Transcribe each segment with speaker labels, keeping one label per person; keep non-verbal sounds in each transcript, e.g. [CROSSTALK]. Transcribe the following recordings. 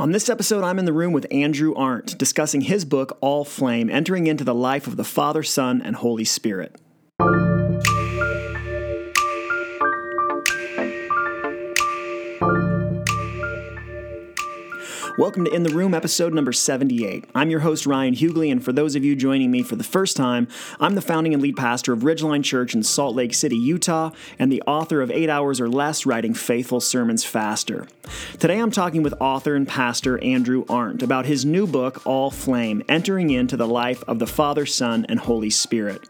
Speaker 1: On this episode, I'm in the room with Andrew Arndt discussing his book, All Flame Entering into the Life of the Father, Son, and Holy Spirit. Welcome to In the Room, episode number 78. I'm your host, Ryan Huguley, and for those of you joining me for the first time, I'm the founding and lead pastor of Ridgeline Church in Salt Lake City, Utah, and the author of Eight Hours or Less Writing Faithful Sermons Faster. Today I'm talking with author and pastor Andrew Arndt about his new book, All Flame Entering into the Life of the Father, Son, and Holy Spirit.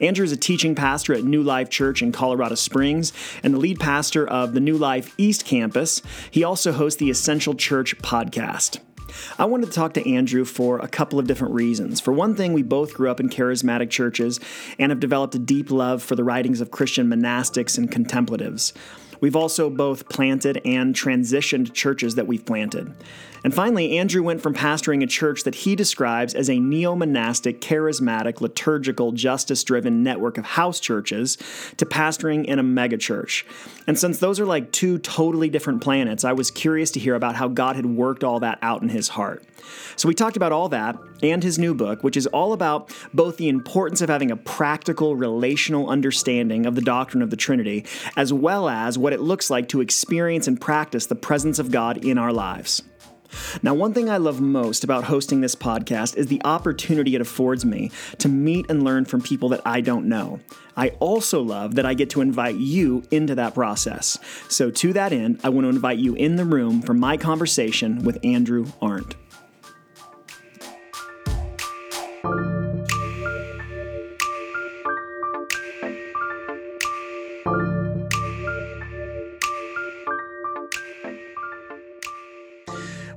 Speaker 1: Andrew is a teaching pastor at New Life Church in Colorado Springs and the lead pastor of the New Life East Campus. He also hosts the Essential Church podcast. I wanted to talk to Andrew for a couple of different reasons. For one thing, we both grew up in charismatic churches and have developed a deep love for the writings of Christian monastics and contemplatives. We've also both planted and transitioned churches that we've planted. And finally, Andrew went from pastoring a church that he describes as a neo monastic, charismatic, liturgical, justice driven network of house churches to pastoring in a megachurch. And since those are like two totally different planets, I was curious to hear about how God had worked all that out in his heart. So we talked about all that and his new book, which is all about both the importance of having a practical, relational understanding of the doctrine of the Trinity, as well as what it looks like to experience and practice the presence of God in our lives. Now, one thing I love most about hosting this podcast is the opportunity it affords me to meet and learn from people that I don't know. I also love that I get to invite you into that process. So, to that end, I want to invite you in the room for my conversation with Andrew Arndt.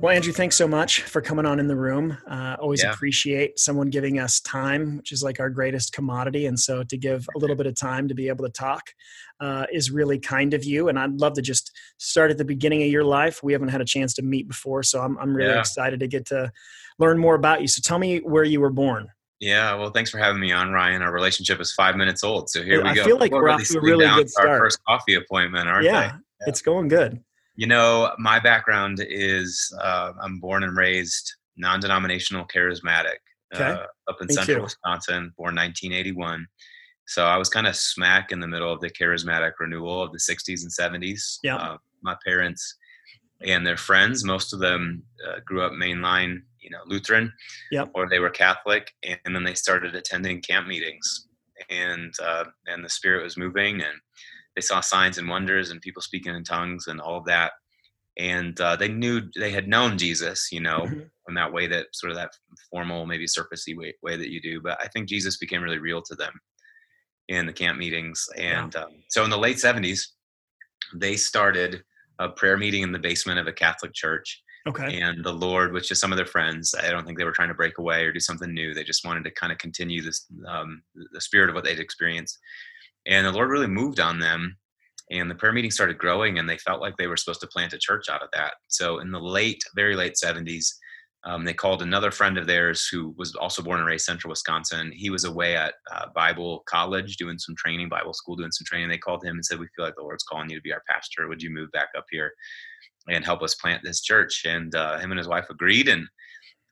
Speaker 1: Well, Andrew, thanks so much for coming on in the room. Uh, always yeah. appreciate someone giving us time, which is like our greatest commodity. And so to give a little bit of time to be able to talk uh, is really kind of you. And I'd love to just start at the beginning of your life. We haven't had a chance to meet before, so I'm, I'm really yeah. excited to get to learn more about you. So tell me where you were born.
Speaker 2: Yeah, well, thanks for having me on, Ryan. Our relationship is five minutes old, so here we go.
Speaker 1: I feel like we're, we're off to a really good start.
Speaker 2: Our first coffee appointment, aren't
Speaker 1: yeah, yeah, it's going good.
Speaker 2: You know, my background is uh, I'm born and raised non-denominational charismatic okay. uh, up in
Speaker 1: Me
Speaker 2: central
Speaker 1: too.
Speaker 2: Wisconsin, born 1981. So I was kind of smack in the middle of the charismatic renewal of the 60s and 70s.
Speaker 1: Yeah.
Speaker 2: Uh, my parents and their friends, most of them uh, grew up mainline, you know, Lutheran,
Speaker 1: yep.
Speaker 2: or they were Catholic, and then they started attending camp meetings, and uh, and the Spirit was moving, and they saw signs and wonders and people speaking in tongues and all of that and uh, they knew they had known jesus you know mm-hmm. in that way that sort of that formal maybe surfacey way, way that you do but i think jesus became really real to them in the camp meetings and um, so in the late 70s they started a prayer meeting in the basement of a catholic church
Speaker 1: Okay.
Speaker 2: And the Lord, with just some of their friends, I don't think they were trying to break away or do something new. They just wanted to kind of continue this, um, the spirit of what they'd experienced and the lord really moved on them and the prayer meeting started growing and they felt like they were supposed to plant a church out of that. So in the late very late 70s um, they called another friend of theirs who was also born and raised central wisconsin. He was away at uh, bible college doing some training bible school doing some training. They called him and said we feel like the lord's calling you to be our pastor. Would you move back up here and help us plant this church? And uh, him and his wife agreed and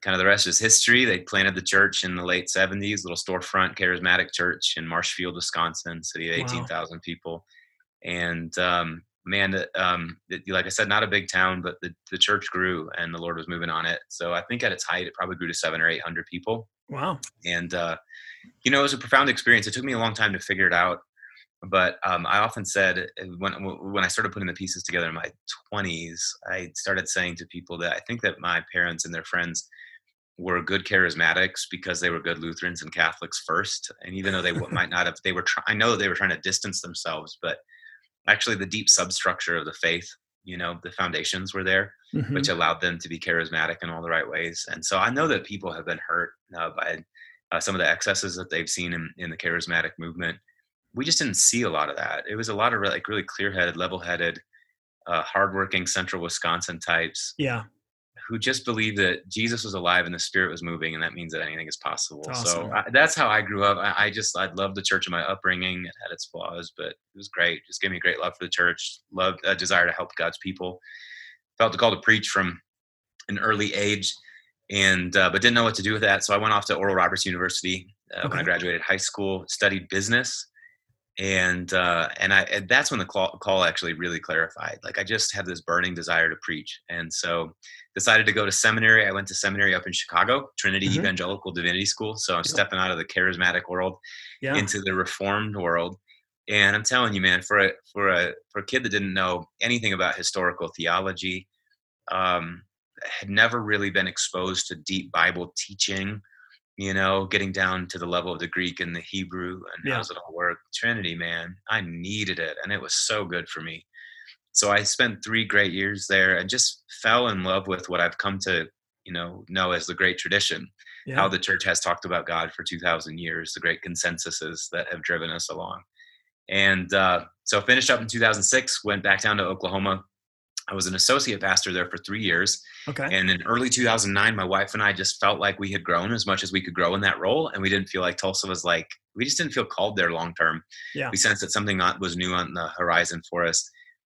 Speaker 2: kind of the rest is history. They planted the church in the late 70s, little storefront charismatic church in Marshfield, Wisconsin, city of 18,000 wow. people. And um, man, um, like I said, not a big town, but the, the church grew and the Lord was moving on it. So I think at its height, it probably grew to seven or 800 people.
Speaker 1: Wow.
Speaker 2: And, uh, you know, it was a profound experience. It took me a long time to figure it out. But um, I often said uh, when when I started putting the pieces together in my 20s, I started saying to people that I think that my parents and their friends were good charismatics because they were good Lutherans and Catholics first. And even though they might not have, they were, try, I know they were trying to distance themselves, but actually the deep substructure of the faith, you know, the foundations were there, mm-hmm. which allowed them to be charismatic in all the right ways. And so I know that people have been hurt uh, by uh, some of the excesses that they've seen in, in the charismatic movement. We just didn't see a lot of that. It was a lot of like really clear-headed, level-headed, uh, hardworking Central Wisconsin types.
Speaker 1: Yeah
Speaker 2: who just believed that Jesus was alive and the Spirit was moving, and that means that anything is possible.
Speaker 1: Awesome.
Speaker 2: So I, that's how I grew up. I, I just I loved the church in my upbringing. It had its flaws, but it was great. Just gave me a great love for the church, love a desire to help God's people. Felt the call to preach from an early age, and uh, but didn't know what to do with that. So I went off to Oral Roberts University uh, okay. when I graduated high school, studied business, and uh, and I and that's when the call, call actually really clarified. Like I just had this burning desire to preach, and so decided to go to seminary. I went to seminary up in Chicago, Trinity mm-hmm. Evangelical Divinity School. So I'm stepping out of the charismatic world yeah. into the reformed world. And I'm telling you, man, for a for a for a kid that didn't know anything about historical theology, um, had never really been exposed to deep Bible teaching, you know, getting down to the level of the Greek and the Hebrew and yeah. how does it all work. Trinity, man, I needed it, and it was so good for me so I spent three great years there and just fell in love with what I've come to, you know, know as the great tradition. Yeah. How the church has talked about God for 2,000 years, the great consensuses that have driven us along. And uh, so finished up in 2006, went back down to Oklahoma. I was an associate pastor there for three years.
Speaker 1: Okay.
Speaker 2: And in early 2009, my wife and I just felt like we had grown as much as we could grow in that role. And we didn't feel like Tulsa was like, we just didn't feel called there long term.
Speaker 1: Yeah.
Speaker 2: We sensed that something was new on the horizon for us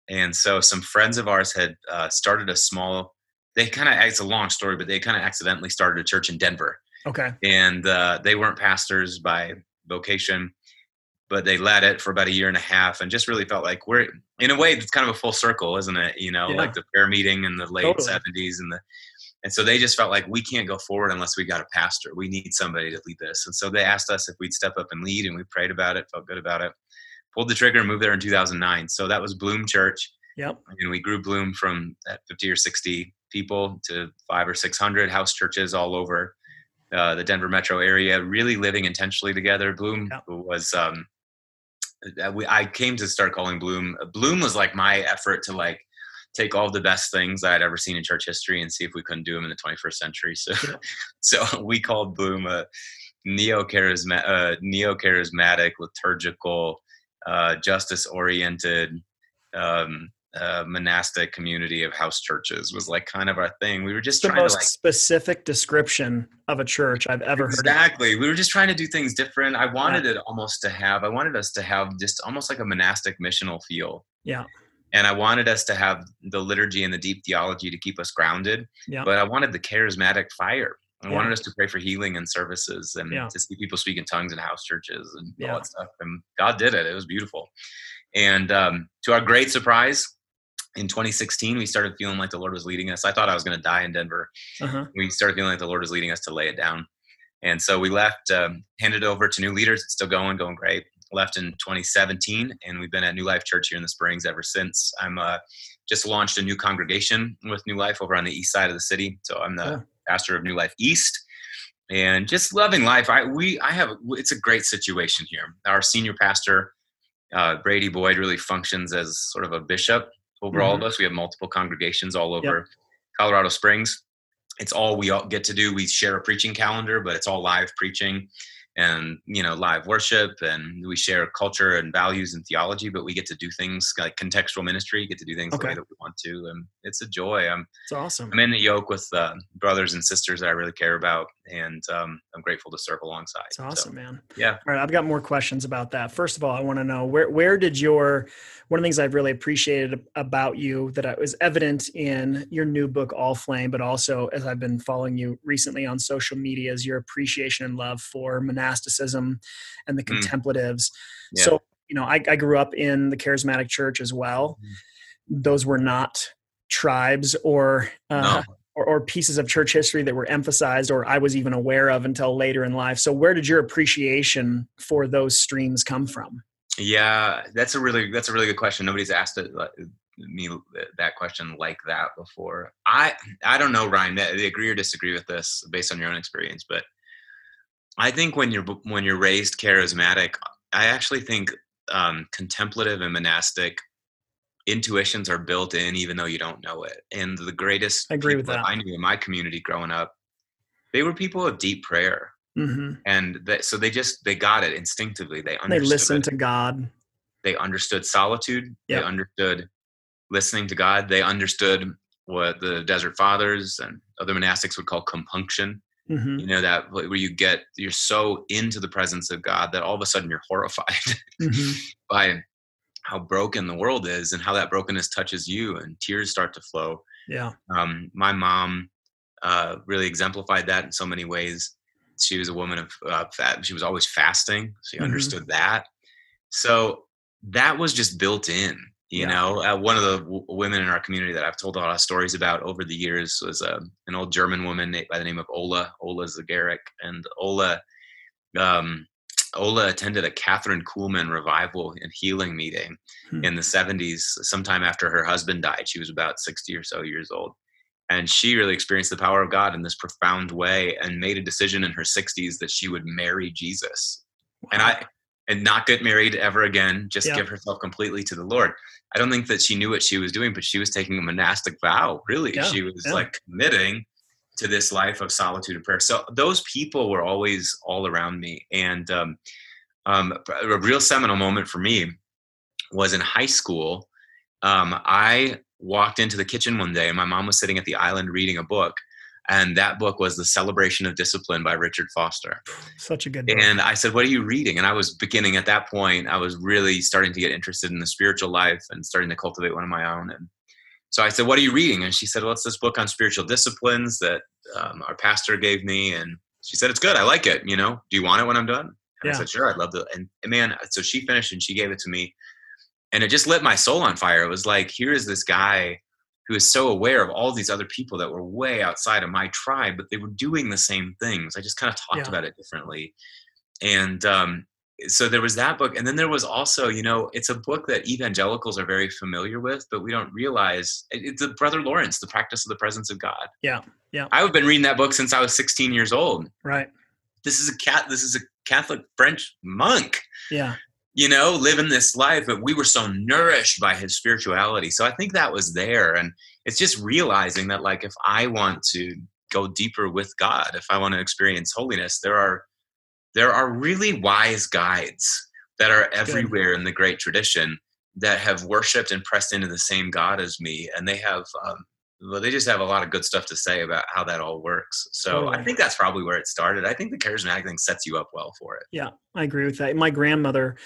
Speaker 2: and so some friends of ours had uh, started a small they kind of it's a long story but they kind of accidentally started a church in denver
Speaker 1: okay
Speaker 2: and uh, they weren't pastors by vocation but they led it for about a year and a half and just really felt like we're in a way it's kind of a full circle isn't it you know yeah. like the prayer meeting in the late totally. 70s and the and so they just felt like we can't go forward unless we got a pastor we need somebody to lead this and so they asked us if we'd step up and lead and we prayed about it felt good about it pulled the trigger and moved there in 2009. So that was Bloom Church.
Speaker 1: Yep.
Speaker 2: And we grew Bloom from that 50 or 60 people to five or 600 house churches all over uh, the Denver metro area, really living intentionally together. Bloom yep. was, um, I came to start calling Bloom. Bloom was like my effort to like take all the best things I had ever seen in church history and see if we couldn't do them in the 21st century. So, [LAUGHS] so we called Bloom a neo-charismatic, uh, neo-charismatic liturgical uh, justice oriented um, uh, monastic community of house churches was like kind of our thing. We were just
Speaker 1: the
Speaker 2: trying
Speaker 1: most
Speaker 2: to like
Speaker 1: specific description of a church I've ever
Speaker 2: exactly.
Speaker 1: heard.
Speaker 2: Exactly. We were just trying to do things different. I wanted yeah. it almost to have. I wanted us to have just almost like a monastic missional feel.
Speaker 1: Yeah.
Speaker 2: And I wanted us to have the liturgy and the deep theology to keep us grounded.
Speaker 1: Yeah.
Speaker 2: But I wanted the charismatic fire. I yeah. wanted us to pray for healing and services and yeah. to see people speak in tongues in house churches and all that stuff. And God did it. It was beautiful. And um, to our great surprise, in 2016, we started feeling like the Lord was leading us. I thought I was going to die in Denver. Uh-huh. We started feeling like the Lord was leading us to lay it down. And so we left, um, handed over to new leaders. It's still going, going great. Left in 2017, and we've been at New Life Church here in the Springs ever since. I'm uh, just launched a new congregation with New Life over on the east side of the city. So I'm the pastor of New Life East, and just loving life. I we I have it's a great situation here. Our senior pastor, uh, Brady Boyd, really functions as sort of a bishop over mm-hmm. all of us. We have multiple congregations all over yep. Colorado Springs. It's all we all get to do. We share a preaching calendar, but it's all live preaching and you know live worship and we share culture and values and theology but we get to do things like contextual ministry get to do things okay. the way that we want to and it's a joy i'm
Speaker 1: it's awesome
Speaker 2: i'm in the yoke with uh, brothers and sisters that i really care about and um, i'm grateful to serve alongside
Speaker 1: it's awesome so, man
Speaker 2: yeah
Speaker 1: all right i've got more questions about that first of all i want to know where where did your one of the things I've really appreciated about you that was evident in your new book, All Flame, but also as I've been following you recently on social media, is your appreciation and love for monasticism and the mm. contemplatives. Yeah. So, you know, I, I, grew up in the charismatic church as well. Mm. Those were not tribes or, uh, no. Or, or pieces of church history that were emphasized or I was even aware of until later in life. So, where did your appreciation for those streams come from?
Speaker 2: Yeah, that's a really that's a really good question. Nobody's asked it, me that question like that before. I I don't know, Ryan. They agree or disagree with this based on your own experience, but I think when you're when you're raised charismatic, I actually think um, contemplative and monastic intuitions are built in, even though you don't know it. And the greatest
Speaker 1: I agree with that.
Speaker 2: I knew in my community growing up, they were people of deep prayer
Speaker 1: Mm-hmm.
Speaker 2: And that, so they just they got it instinctively. They understood.
Speaker 1: They listened to God.
Speaker 2: They understood solitude. Yep. They understood listening to God. They understood what the Desert Fathers and other monastics would call compunction. Mm-hmm. You know that where you get you're so into the presence of God that all of a sudden you're horrified mm-hmm. [LAUGHS] by how broken the world is and how that brokenness touches you and tears start to flow.
Speaker 1: Yeah.
Speaker 2: Um, my mom uh, really exemplified that in so many ways. She was a woman of uh, fat. She was always fasting. She mm-hmm. understood that. So that was just built in. You yeah. know, uh, one of the w- women in our community that I've told a lot of stories about over the years was uh, an old German woman by the name of Ola, Ola Zagaric. And Ola, um, Ola attended a Kathryn Kuhlman revival and healing meeting hmm. in the 70s, sometime after her husband died. She was about 60 or so years old. And she really experienced the power of God in this profound way and made a decision in her 60s that she would marry Jesus. Wow. And I, and not get married ever again, just yeah. give herself completely to the Lord. I don't think that she knew what she was doing, but she was taking a monastic vow, really. Yeah. She was yeah. like committing to this life of solitude and prayer. So those people were always all around me. And um, um, a real seminal moment for me was in high school. Um, I walked into the kitchen one day and my mom was sitting at the island reading a book and that book was the celebration of discipline by richard foster
Speaker 1: such a good book.
Speaker 2: and i said what are you reading and i was beginning at that point i was really starting to get interested in the spiritual life and starting to cultivate one of my own and so i said what are you reading? And she said well it's this book on spiritual disciplines that um, our pastor gave me. And she said it's good. I like it you know. Do you want it when i'm done? And yeah. i said sure. I'd love to. And, and man so she finished and she gave it to me. And it just lit my soul on fire. It was like here is this guy who is so aware of all these other people that were way outside of my tribe, but they were doing the same things. I just kind of talked yeah. about it differently. And um, so there was that book. And then there was also, you know, it's a book that evangelicals are very familiar with, but we don't realize it's the Brother Lawrence, The Practice of the Presence of God.
Speaker 1: Yeah. Yeah.
Speaker 2: I've been reading that book since I was 16 years old.
Speaker 1: Right.
Speaker 2: This is a cat. This is a Catholic French monk.
Speaker 1: Yeah
Speaker 2: you know, living this life, but we were so nourished by his spirituality. So I think that was there. And it's just realizing that, like, if I want to go deeper with God, if I want to experience holiness, there are there are really wise guides that are everywhere Good. in the great tradition that have worshipped and pressed into the same God as me, and they have um, well, they just have a lot of good stuff to say about how that all works. So. I think that's probably where it started. I think the charismatic thing sets you up well for it.
Speaker 1: Yeah, I agree with that. My grandmother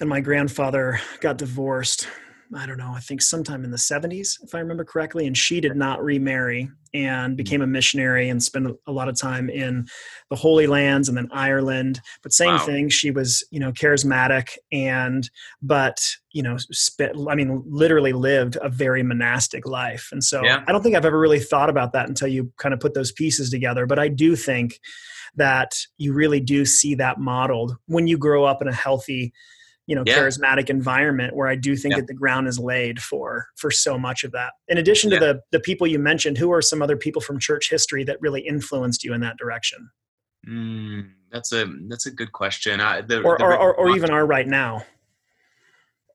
Speaker 1: and my grandfather got divorced I don't know, I think sometime in the 70s, if I remember correctly. And she did not remarry and mm. became a missionary and spent a lot of time in the Holy Lands and then Ireland. But same wow. thing, she was, you know, charismatic and, but, you know, spent, I mean, literally lived a very monastic life. And so yeah. I don't think I've ever really thought about that until you kind of put those pieces together. But I do think that you really do see that modeled when you grow up in a healthy, you know yeah. charismatic environment where i do think yeah. that the ground is laid for for so much of that in addition to yeah. the the people you mentioned who are some other people from church history that really influenced you in that direction
Speaker 2: mm, that's a that's a good question I,
Speaker 1: the, or, the, or, or, or even are right now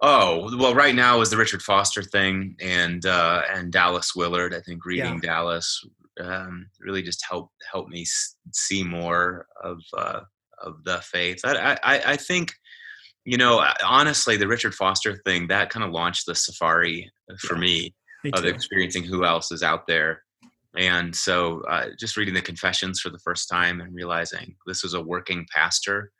Speaker 2: Oh well, right now is the Richard Foster thing, and uh, and Dallas Willard. I think reading Dallas um, really just helped help me see more of uh, of the faith. I, I I think you know, honestly, the Richard Foster thing that kind of launched the safari for yeah, me, me of experiencing who else is out there. And so, uh, just reading the confessions for the first time and realizing this was a working pastor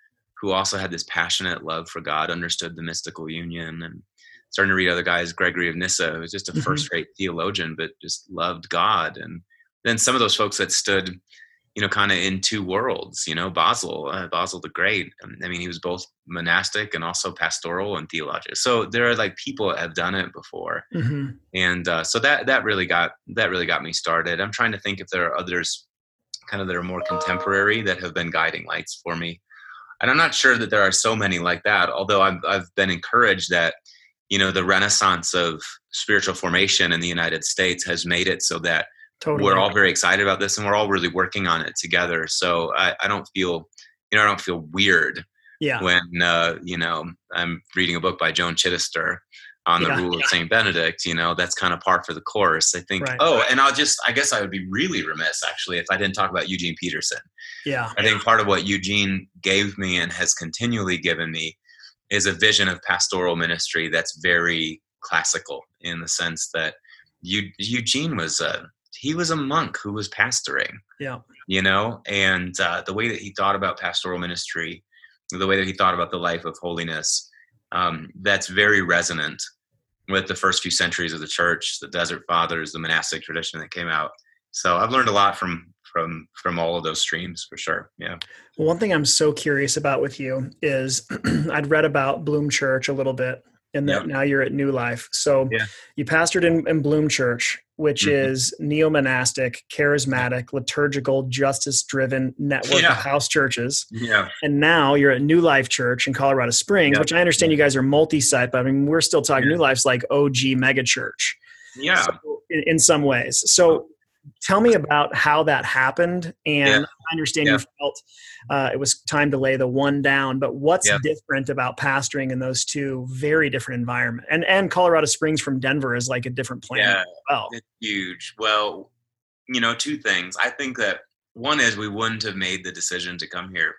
Speaker 2: who also had this passionate love for God, understood the mystical union, and starting to read other guys, Gregory of Nyssa, who was just a mm-hmm. first-rate theologian, but just loved God. And then some of those folks that stood you know, kind of in two worlds. You know, Basil, uh, Basil the Great. Um, I mean, he was both monastic and also pastoral and theological. So there are like people that have done it before, mm-hmm. and uh, so that that really got that really got me started. I'm trying to think if there are others, kind of that are more contemporary that have been guiding lights for me. And I'm not sure that there are so many like that. Although I've I've been encouraged that you know the renaissance of spiritual formation in the United States has made it so that Totally. We're all very excited about this and we're all really working on it together. So I, I don't feel, you know, I don't feel weird
Speaker 1: yeah.
Speaker 2: when, uh, you know, I'm reading a book by Joan Chittister on the yeah, rule of St. Benedict, you know, that's kind of par for the course. I think, right. oh, and I'll just, I guess I would be really remiss actually if I didn't talk about Eugene Peterson.
Speaker 1: Yeah.
Speaker 2: I think part of what Eugene gave me and has continually given me is a vision of pastoral ministry that's very classical in the sense that Eugene was a, he was a monk who was pastoring.
Speaker 1: Yeah.
Speaker 2: You know, and uh, the way that he thought about pastoral ministry, the way that he thought about the life of holiness, um, that's very resonant with the first few centuries of the church, the Desert Fathers, the monastic tradition that came out. so I've learned a lot from from from all of those streams for sure. Yeah.
Speaker 1: Well, one thing I'm so curious about with you is [CLEARS THROAT] I'd read about Bloom Church a little bit, and yep. now you're at New Life. So yeah. you pastored in, in, Bloom Church, which mm-hmm. is neo-monastic, charismatic, liturgical, justice-driven network yeah. of house churches.
Speaker 2: Yeah.
Speaker 1: And now you're at New Life Church in Colorado Springs, yep. which I understand you guys are multi-site, but I mean we're still talking yeah. New Life's like OG mega church.
Speaker 2: Yeah. So,
Speaker 1: in, in some ways. So tell me about how that happened and yeah. i understand yeah. you felt uh, it was time to lay the one down but what's yeah. different about pastoring in those two very different environment and and colorado springs from denver is like a different planet yeah, well
Speaker 2: it's huge well you know two things i think that one is we wouldn't have made the decision to come here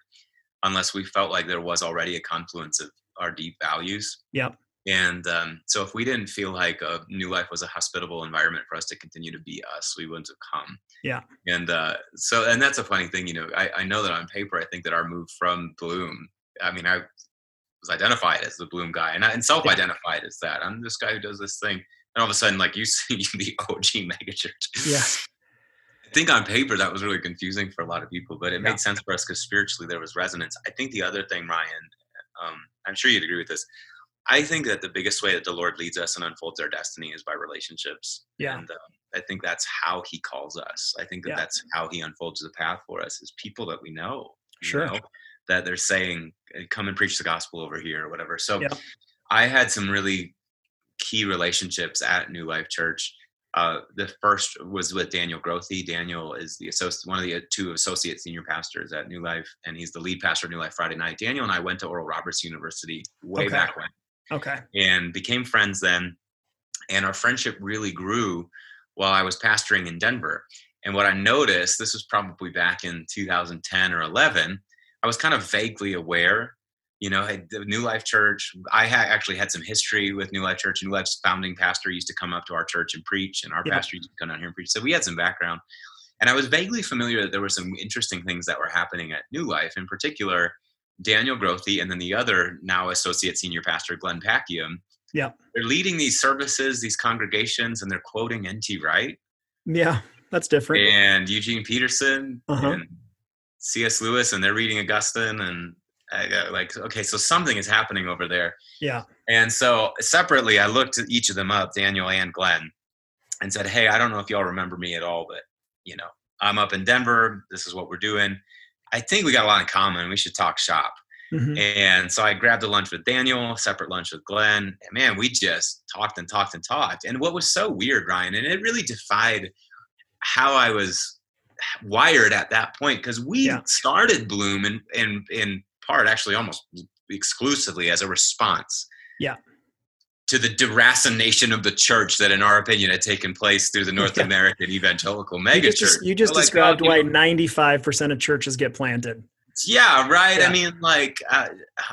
Speaker 2: unless we felt like there was already a confluence of our deep values
Speaker 1: yep
Speaker 2: and um, so, if we didn't feel like a New Life was a hospitable environment for us to continue to be us, we wouldn't have come.
Speaker 1: Yeah.
Speaker 2: And uh, so, and that's a funny thing, you know. I, I know that on paper, I think that our move from Bloom. I mean, I was identified as the Bloom guy, and, I, and self-identified as that. I'm this guy who does this thing, and all of a sudden, like you [LAUGHS] see the OG megachurch.
Speaker 1: Yeah.
Speaker 2: I think on paper that was really confusing for a lot of people, but it yeah. made sense for us because spiritually there was resonance. I think the other thing, Ryan, um, I'm sure you'd agree with this I think that the biggest way that the Lord leads us and unfolds our destiny is by relationships.
Speaker 1: Yeah.
Speaker 2: And um, I think that's how He calls us. I think that yeah. that's how He unfolds the path for us is people that we know.
Speaker 1: Sure.
Speaker 2: Know, that they're saying, "Come and preach the gospel over here" or whatever. So, yeah. I had some really key relationships at New Life Church. Uh, the first was with Daniel Grothe. Daniel is the associate, one of the two associate senior pastors at New Life, and he's the lead pastor of New Life Friday night. Daniel and I went to Oral Roberts University way okay. back when
Speaker 1: Okay.
Speaker 2: And became friends then. And our friendship really grew while I was pastoring in Denver. And what I noticed, this was probably back in 2010 or 11, I was kind of vaguely aware. You know, the New Life Church, I ha- actually had some history with New Life Church. New Life's founding pastor used to come up to our church and preach, and our yeah. pastor used to come down here and preach. So we had some background. And I was vaguely familiar that there were some interesting things that were happening at New Life. In particular, Daniel Grothe, and then the other now associate senior pastor, Glenn Packiam.
Speaker 1: Yeah.
Speaker 2: They're leading these services, these congregations, and they're quoting N.T. Wright.
Speaker 1: Yeah, that's different.
Speaker 2: And Eugene Peterson uh-huh. and C.S. Lewis, and they're reading Augustine. And I got like, okay, so something is happening over there.
Speaker 1: Yeah.
Speaker 2: And so separately, I looked at each of them up, Daniel and Glenn, and said, hey, I don't know if y'all remember me at all, but, you know, I'm up in Denver. This is what we're doing. I think we got a lot in common. We should talk shop. Mm-hmm. And so I grabbed a lunch with Daniel, separate lunch with Glenn. And man, we just talked and talked and talked. And what was so weird, Ryan, and it really defied how I was wired at that point because we yeah. started Bloom in, in in part, actually almost exclusively as a response.
Speaker 1: Yeah
Speaker 2: to the deracination of the church that, in our opinion, had taken place through the North yeah. American evangelical megachurch. You
Speaker 1: just, you just so described like, why ninety-five percent of churches get planted.
Speaker 2: Yeah, right. Yeah. I mean, like uh,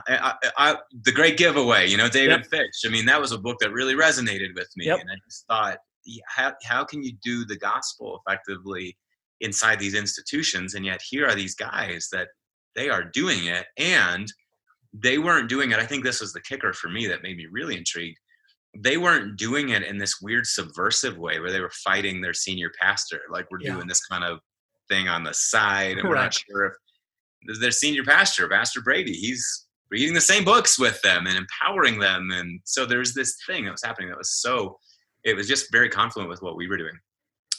Speaker 2: I, I, I, the Great Giveaway. You know, David yep. Fitch. I mean, that was a book that really resonated with me, yep. and I just thought, how how can you do the gospel effectively inside these institutions, and yet here are these guys that they are doing it, and they weren't doing it. I think this was the kicker for me that made me really intrigued they weren't doing it in this weird subversive way where they were fighting their senior pastor. Like we're yeah. doing this kind of thing on the side and we're not sure if their senior pastor pastor brady he's reading the same books with them and empowering them. And so there's this thing that was happening that was so it was just very confluent with what we were doing.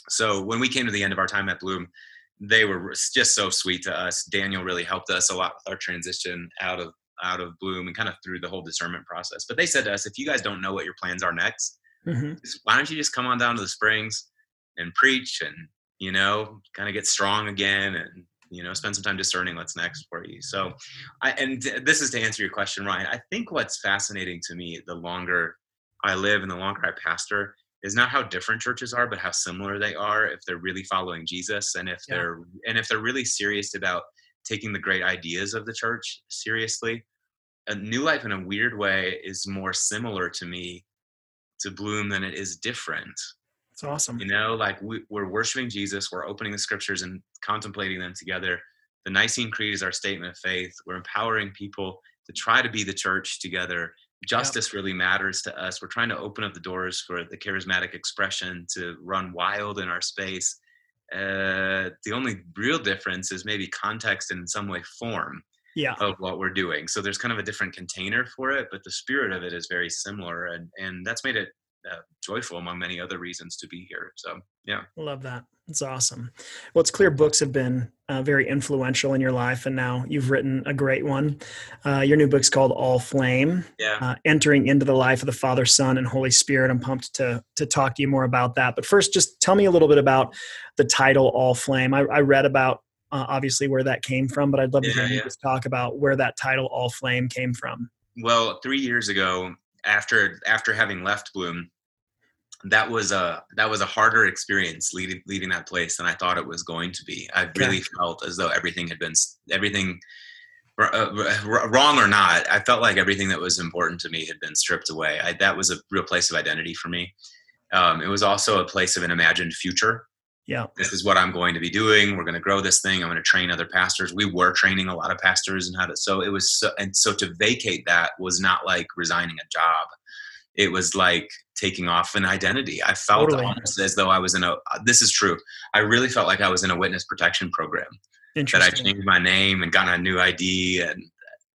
Speaker 2: So when we came to the end of our time at bloom they were just so sweet to us. Daniel really helped us a lot with our transition out of out of Bloom and kind of through the whole discernment process. But they said to us, if you guys don't know what your plans are next, mm-hmm. why don't you just come on down to the Springs and preach and you know kind of get strong again and you know spend some time discerning what's next for you. So, I and this is to answer your question, Ryan. I think what's fascinating to me the longer I live and the longer I pastor is not how different churches are, but how similar they are if they're really following Jesus and if yeah. they're and if they're really serious about taking the great ideas of the church seriously. A new life, in a weird way, is more similar to me to Bloom than it is different.
Speaker 1: It's awesome.
Speaker 2: You know, like we, we're worshiping Jesus, we're opening the scriptures and contemplating them together. The Nicene Creed is our statement of faith. We're empowering people to try to be the church together. Justice really matters to us. We're trying to open up the doors for the charismatic expression to run wild in our space uh, the only real difference is maybe context and in some way form
Speaker 1: yeah.
Speaker 2: of what we're doing. So there's kind of a different container for it, but the spirit of it is very similar, and and that's made it uh, joyful among many other reasons to be here. So yeah,
Speaker 1: love that. It's awesome. Well, it's clear books have been uh, very influential in your life, and now you've written a great one. Uh, your new book's called All Flame.
Speaker 2: Yeah.
Speaker 1: Uh, entering into the life of the Father, Son, and Holy Spirit. I'm pumped to to talk to you more about that. But first, just tell me a little bit about the title All Flame. I, I read about uh, obviously where that came from, but I'd love to hear you just talk about where that title All Flame came from.
Speaker 2: Well, three years ago, after after having left Bloom, that was a that was a harder experience leaving leaving that place than I thought it was going to be. I really felt as though everything had been everything uh, wrong or not. I felt like everything that was important to me had been stripped away. I, that was a real place of identity for me. Um, it was also a place of an imagined future.
Speaker 1: Yeah,
Speaker 2: this is what I'm going to be doing. We're going to grow this thing. I'm going to train other pastors. We were training a lot of pastors and how to. So it was so, and so to vacate that was not like resigning a job it was like taking off an identity. I felt totally. almost as though I was in a. This is true. I really felt like I was in a witness protection program. That I changed my name and got a new ID, and it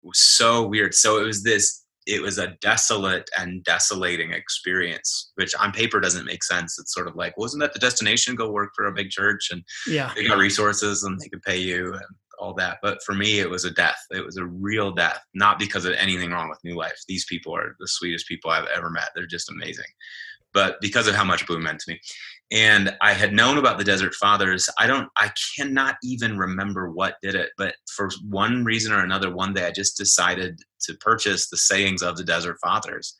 Speaker 2: was so weird. So it was this. It was a desolate and desolating experience, which on paper doesn't make sense. It's sort of like, wasn't that the destination? Go work for a big church, and
Speaker 1: yeah,
Speaker 2: they got resources and they could pay you. And all that. But for me, it was a death. It was a real death, not because of anything wrong with New Life. These people are the sweetest people I've ever met. They're just amazing. But because of how much Bloom meant to me. And I had known about the Desert Fathers. I don't, I cannot even remember what did it. But for one reason or another, one day I just decided to purchase the sayings of the Desert Fathers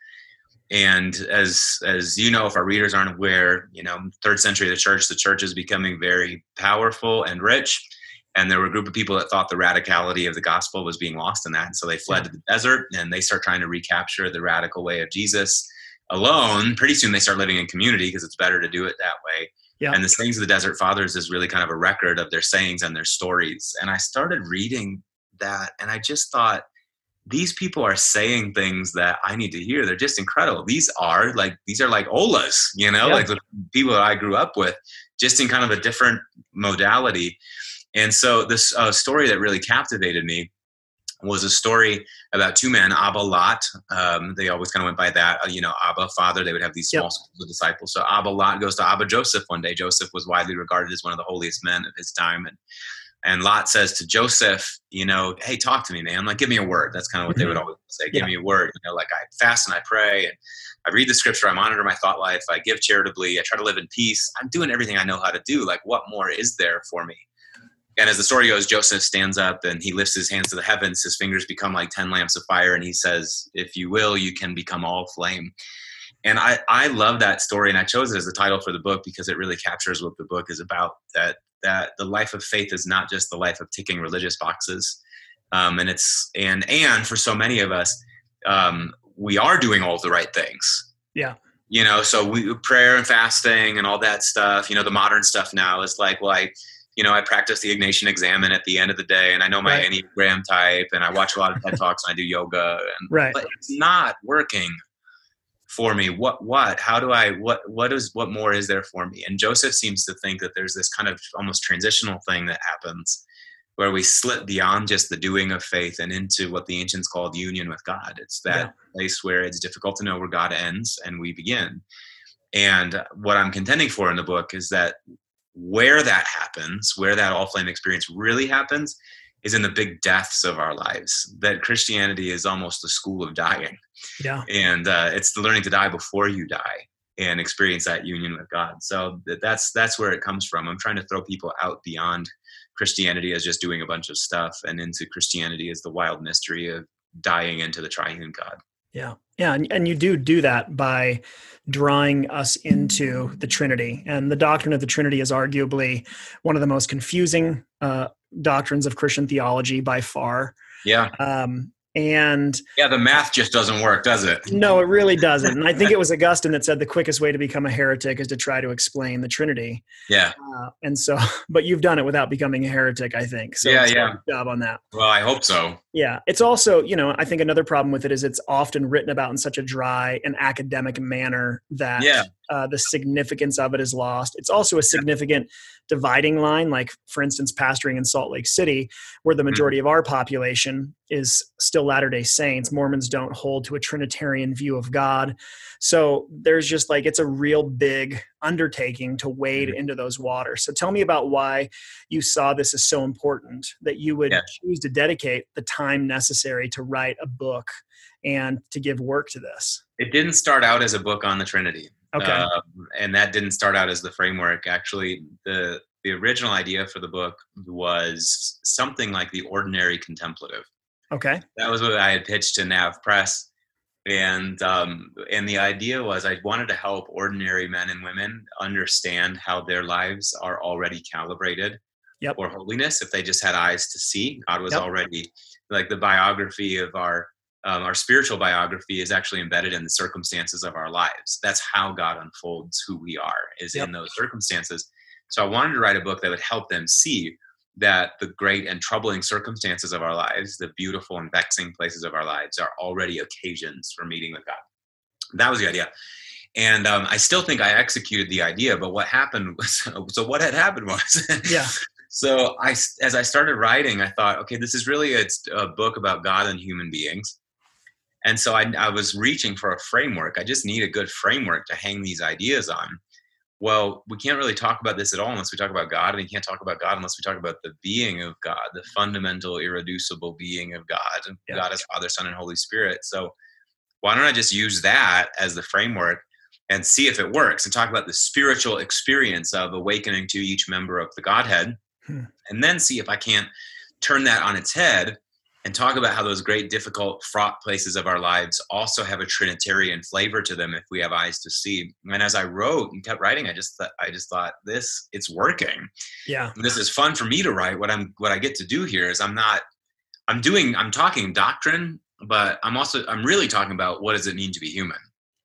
Speaker 2: and as as you know if our readers aren't aware you know third century the church the church is becoming very powerful and rich and there were a group of people that thought the radicality of the gospel was being lost in that and so they fled yeah. to the desert and they start trying to recapture the radical way of jesus alone pretty soon they start living in community because it's better to do it that way yeah. and the sayings of the desert fathers is really kind of a record of their sayings and their stories and i started reading that and i just thought these people are saying things that I need to hear. They're just incredible. These are like these are like olas, you know, yeah. like the people that I grew up with, just in kind of a different modality. And so this uh, story that really captivated me was a story about two men, Abba Lot. Um, they always kind of went by that, uh, you know, Abba, father. They would have these small yep. schools of disciples. So Abba Lot goes to Abba Joseph one day. Joseph was widely regarded as one of the holiest men of his time. And, and Lot says to Joseph, you know, hey, talk to me, man. Like, give me a word. That's kind of what mm-hmm. they would mm-hmm. always say. Give yeah. me a word. You know, like I fast and I pray and I read the scripture. I monitor my thought life. I give charitably. I try to live in peace. I'm doing everything I know how to do. Like, what more is there for me? And as the story goes, Joseph stands up and he lifts his hands to the heavens. His fingers become like 10 lamps of fire. And he says, If you will, you can become all flame. And I, I love that story. And I chose it as the title for the book because it really captures what the book is about that, that the life of faith is not just the life of ticking religious boxes. Um, and it's, and, and for so many of us, um, we are doing all the right things.
Speaker 1: Yeah
Speaker 2: you know so we prayer and fasting and all that stuff you know the modern stuff now is like well i you know, I practice the Ignatian Examen at the end of the day, and I know my right. Enneagram type, and I watch a lot of TED talks, and I do yoga, and
Speaker 1: right.
Speaker 2: but it's not working for me. What, what, how do I, what, what is, what more is there for me? And Joseph seems to think that there's this kind of almost transitional thing that happens where we slip beyond just the doing of faith and into what the ancients called union with God. It's that yeah. place where it's difficult to know where God ends and we begin. And what I'm contending for in the book is that where that happens, where that all flame experience really happens, is in the big deaths of our lives. That Christianity is almost the school of dying.
Speaker 1: Yeah.
Speaker 2: And uh, it's the learning to die before you die and experience that union with God. So that's that's where it comes from. I'm trying to throw people out beyond Christianity as just doing a bunch of stuff and into Christianity as the wild mystery of dying into the triune God.
Speaker 1: Yeah. Yeah. And, and you do do that by drawing us into the Trinity. And the doctrine of the Trinity is arguably one of the most confusing uh, doctrines of Christian theology by far.
Speaker 2: Yeah.
Speaker 1: Um, and
Speaker 2: yeah, the math just doesn't work, does it?
Speaker 1: No, it really doesn't. And I think it was Augustine that said the quickest way to become a heretic is to try to explain the Trinity.
Speaker 2: Yeah.
Speaker 1: Uh, and so, [LAUGHS] but you've done it without becoming a heretic, I think. So
Speaker 2: yeah, yeah.
Speaker 1: job on that.
Speaker 2: Well, I hope so.
Speaker 1: Yeah. It's also, you know, I think another problem with it is it's often written about in such a dry and academic manner that
Speaker 2: yeah.
Speaker 1: Uh, the significance of it is lost. It's also a significant dividing line, like, for instance, pastoring in Salt Lake City, where the
Speaker 2: Mm-hmm.
Speaker 1: majority of our population is still Latter day Saints. Mormons don't hold to a Trinitarian view of God. So there's just like, it's a real big undertaking to wade
Speaker 2: Mhm.
Speaker 1: into those waters. So tell me about why you saw this as so important that you would
Speaker 2: Yeah.
Speaker 1: choose to dedicate the time necessary to write a book and to give work to this.
Speaker 2: It didn't start out as a book on the Trinity.
Speaker 1: Okay.
Speaker 2: Um, and that didn't start out as the framework. Actually, the the original idea for the book was something like the ordinary contemplative.
Speaker 1: Okay.
Speaker 2: That was what I had pitched to NavPress, and um, and the idea was I wanted to help ordinary men and women understand how their lives are already calibrated
Speaker 1: Yep.
Speaker 2: for holiness. If they just had eyes to see, God was
Speaker 1: Yep.
Speaker 2: already like the biography of our um, our spiritual biography is actually embedded in the circumstances of our lives. That's how God unfolds who we are is
Speaker 1: Yep.
Speaker 2: in those circumstances. So I wanted to write a book that would help them see that the great and troubling circumstances of our lives, the beautiful and vexing places of our lives, are already occasions for meeting with God. That was the idea. And um, I still think I executed the idea, but what happened [LAUGHS] was so what had happened was [LAUGHS]
Speaker 1: Yeah.
Speaker 2: so I, as I started writing, I thought, okay, this is really a, a book about God and human beings. And so I, I was reaching for a framework. I just need a good framework to hang these ideas on. Well, we can't really talk about this at all unless we talk about God, and we can't talk about God unless we talk about the being of God, the fundamental, irreducible being of God,
Speaker 1: Yeah.
Speaker 2: God as Father, Son, and Holy Spirit. So why don't I just use that as the framework and see if it works and talk about the spiritual experience of awakening to each member of the Godhead,
Speaker 1: Hmm.
Speaker 2: and then see if I can't turn that on its head and talk about how those great, difficult, fraught places of our lives also have a Trinitarian flavor to them if we have eyes to see. And as I wrote and kept writing, I just thought, I just thought this it's working.
Speaker 1: Yeah.
Speaker 2: This is fun for me to write. What I'm what I get to do here is I'm not I'm doing I'm talking doctrine, but I'm also I'm really talking about what does it mean to be human.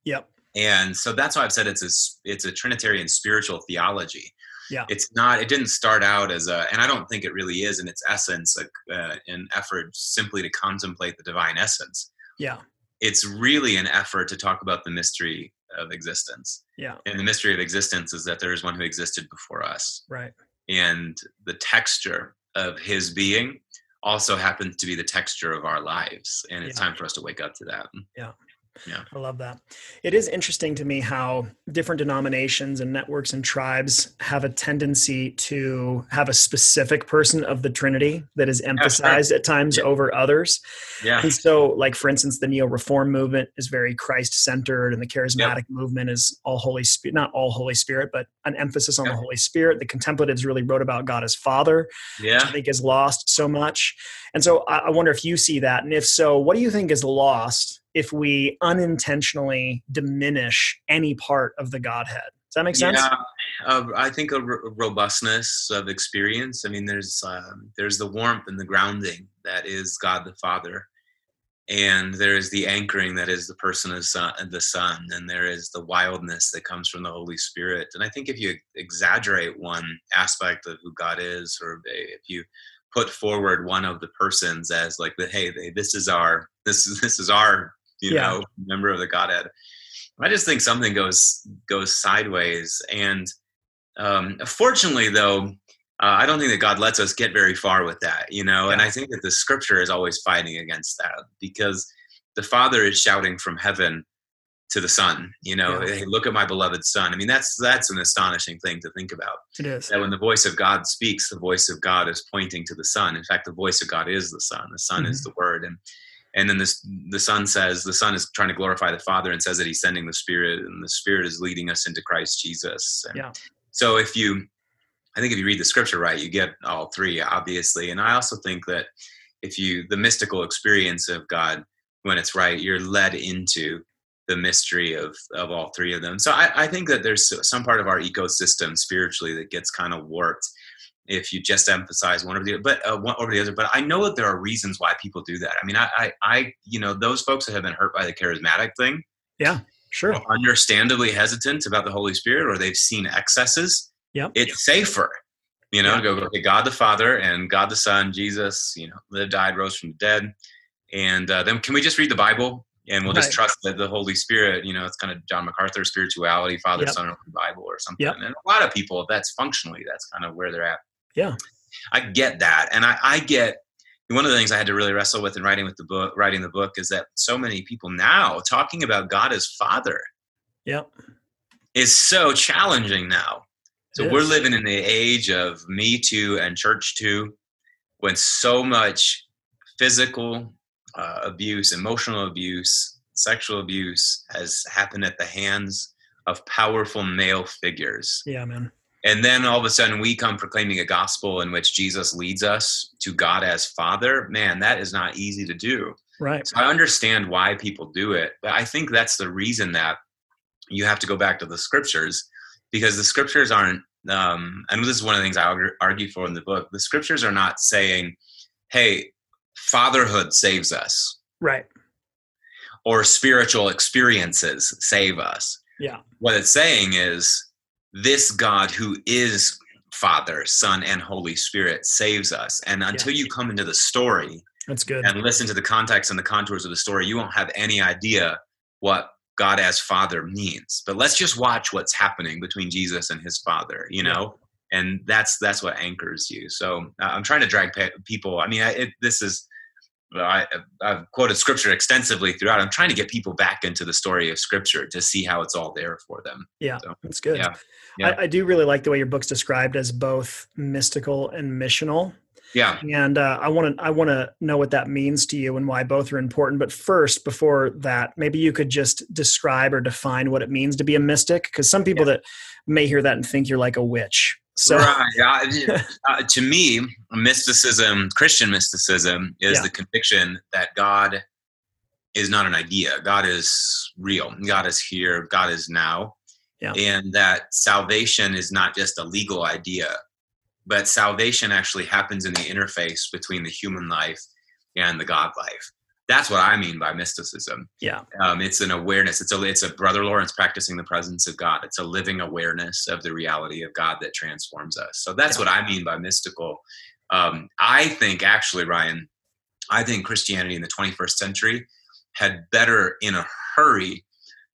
Speaker 1: Yep.
Speaker 2: And so that's why I've said it's a it's a Trinitarian spiritual theology.
Speaker 1: Yeah.
Speaker 2: It's not. It didn't start out as a, and I don't think it really is in its essence a, uh, an effort simply to contemplate the divine essence.
Speaker 1: Yeah.
Speaker 2: It's really an effort to talk about the mystery of existence.
Speaker 1: Yeah.
Speaker 2: And the mystery of existence is that there is one who existed before us,
Speaker 1: Right.
Speaker 2: and the texture of his being also happens to be the texture of our lives. And it's
Speaker 1: Yeah.
Speaker 2: time for us to wake up to that.
Speaker 1: I love that. It is interesting to me how different denominations and networks and tribes have a tendency to have a specific person of the Trinity that is emphasized at times
Speaker 2: Yeah.
Speaker 1: over others.
Speaker 2: Yeah.
Speaker 1: And so, like for instance, the neo reform movement is very Christ centered, and the charismatic movement is all Holy Spirit, not all Holy Spirit, but an emphasis on
Speaker 2: Yeah.
Speaker 1: the Holy Spirit. The contemplatives really wrote about God as Father, which I think is lost so much. And so, I, I wonder if you see that, and if so, what do you think is lost if we unintentionally diminish any part of the Godhead? Does that make sense?
Speaker 2: Yeah, uh, I think a r- robustness of experience. I mean, there's um, there's the warmth and the grounding that is God the Father, and there is the anchoring that is the person of son, the Son, and there is the wildness that comes from the Holy Spirit. And I think if you exaggerate one aspect of who God is, or if you put forward one of the persons as like the hey, they, this is our this is this is our you
Speaker 1: Yeah.
Speaker 2: know member of the Godhead. I just think something goes goes sideways, and um, fortunately, though, uh, I don't think that God lets us get very far with that, you know. And I think that the Scripture is always fighting against that because the Father is shouting from heaven to the Son, you know,
Speaker 1: Yeah.
Speaker 2: "Hey, look at my beloved Son." I mean, that's that's an astonishing thing to think about.
Speaker 1: It is.
Speaker 2: That when the voice of God speaks, the voice of God is pointing to the Son. In fact, the voice of God is the Son. The Son is the Word, and and then this the son says the son is trying to glorify the father and says that he's sending the spirit and the spirit is leading us into christ jesus. And
Speaker 1: Yeah.
Speaker 2: so if you i think if you read the scripture right you get all three obviously. And i also think that if you the mystical experience of god when it's right you're led into the mystery of of all three of them. So i, I think that there's some part of our ecosystem spiritually that gets kind of warped if you just emphasize one over the other, but uh, one over the other. But I know that there are reasons why people do that. I mean, I, I, I, you know, those folks that have been hurt by the charismatic thing, yeah,
Speaker 1: Sure.
Speaker 2: are understandably hesitant about the Holy Spirit, or they've seen excesses.
Speaker 1: Yep.
Speaker 2: It's safer, you know,
Speaker 1: Yeah.
Speaker 2: to go okay, God the Father and God the Son, Jesus, you know, lived, died, rose from the dead, and uh, then can we just read the Bible? and we'll just trust that the Holy Spirit, you know, it's kind of John MacArthur spirituality, Father, yep. Son, Holy Bible, or something. Yep. And a lot of people, that's functionally, that's kind of where they're at.
Speaker 1: Yeah,
Speaker 2: I get that, and I, I get one of the things I had to really wrestle with in writing with the book, writing the book, is that so many people now talking about God as Father.
Speaker 1: Yep.
Speaker 2: Is so challenging now. So we're living in the age of Me Too and Church Too, when so much physical uh, abuse, emotional abuse, sexual abuse has happened at the hands of powerful male figures.
Speaker 1: Yeah, man.
Speaker 2: And then all of a sudden we come proclaiming a gospel in which Jesus leads us to God as Father. Man, that is not easy to do.
Speaker 1: Right.
Speaker 2: So I understand why people do it, but I think that's the reason that you have to go back to the scriptures because the scriptures aren't um, and this is one of the things I argue for in the book. The scriptures are not saying, "Hey, fatherhood saves us,"
Speaker 1: right?
Speaker 2: Or spiritual experiences save us.
Speaker 1: Yeah.
Speaker 2: What it's saying is, this God who is Father, Son, and Holy Spirit saves us. And until yeah. you come into the story,
Speaker 1: that's good,
Speaker 2: and listen to the context and the contours of the story, you won't have any idea what God as Father means. But let's just watch what's happening between Jesus and his Father, you know? Yeah. And that's that's what anchors you. So uh, I'm trying to drag people. I mean, I, it, this is I, have quoted scripture extensively throughout. I'm trying to get people back into the story of scripture to see how it's all there for them.
Speaker 1: Yeah, so, that's good. Yeah, yeah. I, I, do really like the way your book's described as both mystical and missional.
Speaker 2: Yeah.
Speaker 1: And uh, I want to I want to know what that means to you and why both are important. But first, before that, maybe you could just describe or define what it means to be a mystic, because some people yeah. that may hear that and think you're like a witch. So,
Speaker 2: right. uh, to me, mysticism, Christian mysticism, is yeah. the conviction that God is not an idea. God is real. God is here. God is now.
Speaker 1: Yeah.
Speaker 2: And that salvation is not just a legal idea, but salvation actually happens in the interface between the human life and the God life. That's what I mean by mysticism.
Speaker 1: Yeah,
Speaker 2: um, it's an awareness. It's a it's a brother Lawrence practicing the presence of God. It's a living awareness of the reality of God that transforms us. So that's yeah. what I mean by mystical. Um, I think actually, Ryan, I think Christianity in the 21st century had better in a hurry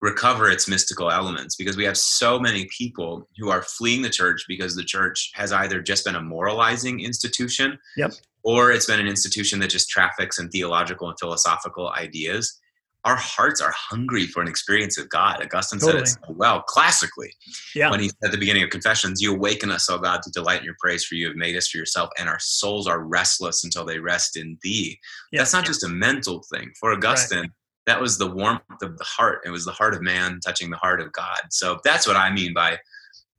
Speaker 2: recover its mystical elements because we have so many people who are fleeing the church because the church has either just been a moralizing institution
Speaker 1: yep.
Speaker 2: or it's been an institution that just traffics in theological and philosophical ideas our hearts are hungry for an experience of God. Augustine totally. said it so well, classically,
Speaker 1: yeah.
Speaker 2: when he said at the beginning of Confessions, You awaken us, O God, to delight in your praise, for you have made us for yourself, and our souls are restless until they rest in thee. Yeah. That's not just a mental thing. For Augustine, right that was the warmth of the heart. It was the heart of man touching the heart of God. So that's what I mean by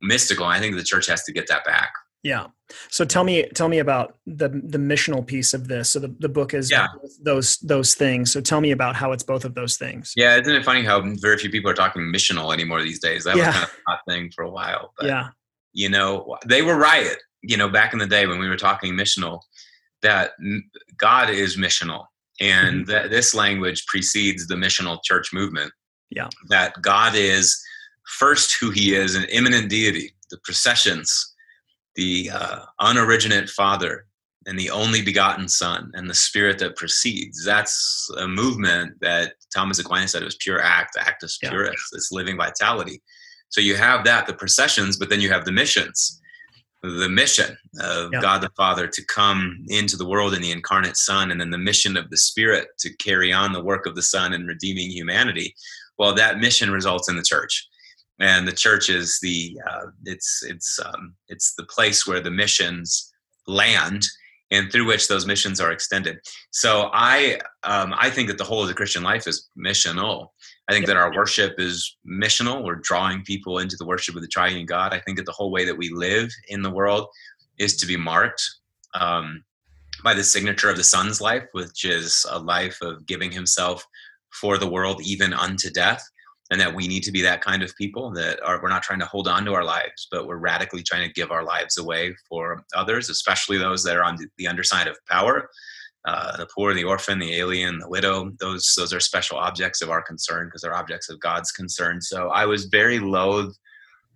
Speaker 2: mystical. I think the church has to get that back.
Speaker 1: Yeah. So tell me, tell me about the the missional piece of this. So the, the book is
Speaker 2: yeah.
Speaker 1: those those things. So tell me about how it's both of those things.
Speaker 2: Yeah, isn't it funny how very few people are talking missional anymore these days? That yeah. was kind of a hot thing for a while.
Speaker 1: But, yeah.
Speaker 2: You know, they were right. You know, back in the day when we were talking missional, that God is missional and mm-hmm. that this language precedes the missional church movement.
Speaker 1: Yeah.
Speaker 2: That God is first who he is, an immanent deity, the processions, the uh, unoriginate Father, and the only begotten Son, and the Spirit that proceeds. That's a movement that Thomas Aquinas said it was pure act, actus purus, yeah. it's living vitality. So you have that, the processions, but then you have the missions the mission of yeah. God the Father to come into the world in the incarnate Son, and then the mission of the Spirit to carry on the work of the Son in redeeming humanity. Well, that mission results in the church, and the church is the uh, it's it's um, it's the place where the missions land and through which those missions are extended. So I um, I think that the whole of the Christian life is missional. I think that our worship is missional. We're drawing people into the worship of the triune God. I think that the whole way that we live in the world is to be marked um, by the signature of the Son's life, which is a life of giving Himself for the world, even unto death. And that we need to be that kind of people that are, we're not trying to hold on to our lives, but we're radically trying to give our lives away for others, especially those that are on the underside of power uh, the poor, the orphan, the alien, the widow. Those those are special objects of our concern because they're objects of God's concern. So I was very loath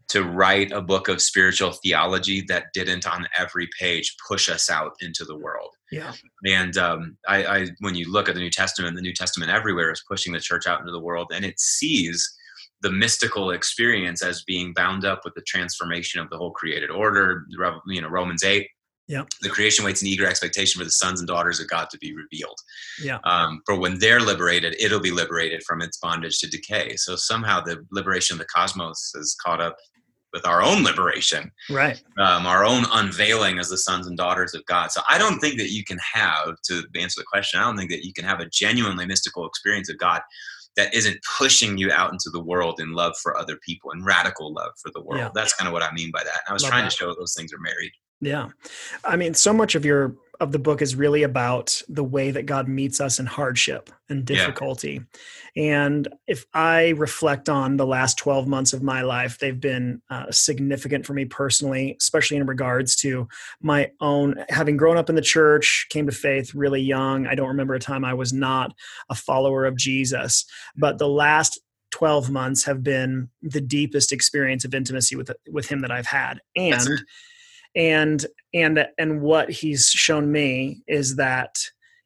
Speaker 2: to write a book of spiritual theology that didn't on every page push us out into the world.
Speaker 1: Yeah.
Speaker 2: And um, I, I, when you look at the New Testament, the New Testament everywhere is pushing the church out into the world, and it sees the mystical experience as being bound up with the transformation of the whole created order. You know, Romans eight.
Speaker 1: Yeah.
Speaker 2: The creation waits in eager expectation for the sons and daughters of God to be revealed.
Speaker 1: Yeah.
Speaker 2: Um, for when they're liberated, it'll be liberated from its bondage to decay. So somehow the liberation of the cosmos is caught up with our own liberation,
Speaker 1: right?
Speaker 2: Um, our own unveiling as the sons and daughters of God. So I don't think that you can have to answer the question. I don't think that you can have a genuinely mystical experience of God that isn't pushing you out into the world in love for other people and radical love for the world. Yeah. That's kind of what I mean by that. And I was Love trying that. to show those things are married.
Speaker 1: Yeah. I mean, so much of your of the book is really about the way that God meets us in hardship and difficulty. Yeah. And if I reflect on the last 12 months of my life, they've been uh, significant for me personally, especially in regards to my own having grown up in the church, came to faith really young. I don't remember a time I was not a follower of Jesus. But the last 12 months have been the deepest experience of intimacy with with him that I've had. And and and and what he's shown me is that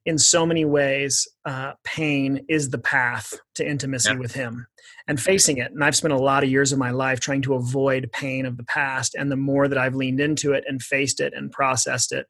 Speaker 1: in so many ways uh, pain is the path to intimacy yeah. with him and facing it and i've spent a lot of years of my life trying to avoid pain of the past and the more that i've leaned into it and faced it and processed it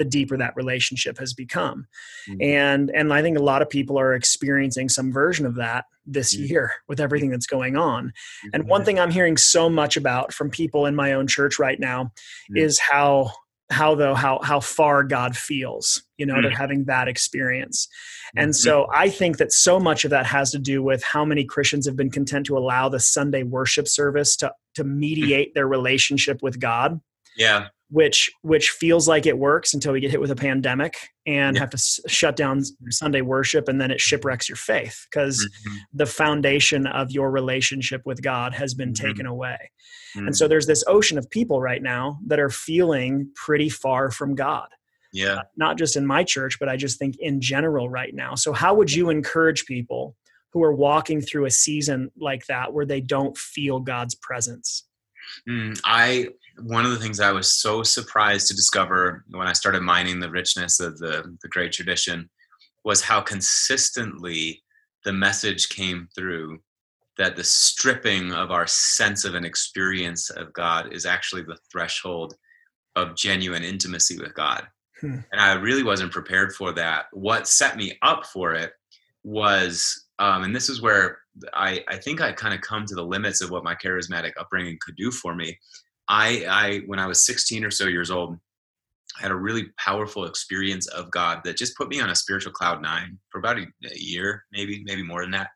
Speaker 1: the deeper that relationship has become mm-hmm. and and i think a lot of people are experiencing some version of that this mm-hmm. year with everything that's going on mm-hmm. and one thing i'm hearing so much about from people in my own church right now mm-hmm. is how how though how how far god feels you know they're mm. having that experience and mm-hmm. so i think that so much of that has to do with how many christians have been content to allow the sunday worship service to to mediate their relationship with god
Speaker 2: yeah
Speaker 1: which which feels like it works until we get hit with a pandemic and yeah. have to s- shut down Sunday worship and then it shipwrecks your faith because mm-hmm. the foundation of your relationship with God has been mm-hmm. taken away. Mm-hmm. And so there's this ocean of people right now that are feeling pretty far from God.
Speaker 2: Yeah. Uh,
Speaker 1: not just in my church, but I just think in general right now. So how would you encourage people who are walking through a season like that where they don't feel God's presence?
Speaker 2: Mm, I one of the things I was so surprised to discover when I started mining the richness of the, the great tradition was how consistently the message came through that the stripping of our sense of an experience of God is actually the threshold of genuine intimacy with God. Hmm. And I really wasn't prepared for that. What set me up for it was, um, and this is where I, I think I kind of come to the limits of what my charismatic upbringing could do for me. I, I when I was 16 or so years old, I had a really powerful experience of God that just put me on a spiritual cloud nine for about a, a year, maybe maybe more than that,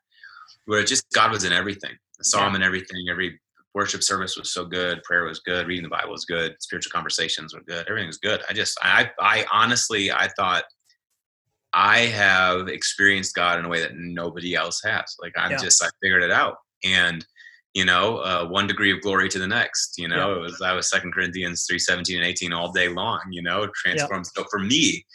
Speaker 2: where just God was in everything. I saw yeah. Him in everything. Every worship service was so good, prayer was good, reading the Bible was good, spiritual conversations were good, everything was good. I just I I honestly I thought I have experienced God in a way that nobody else has. Like I'm yeah. just I figured it out and you know, uh, one degree of glory to the next. You know, yeah. it was that was Second Corinthians three seventeen and eighteen all day long. You know, transforms. Yeah. So for me,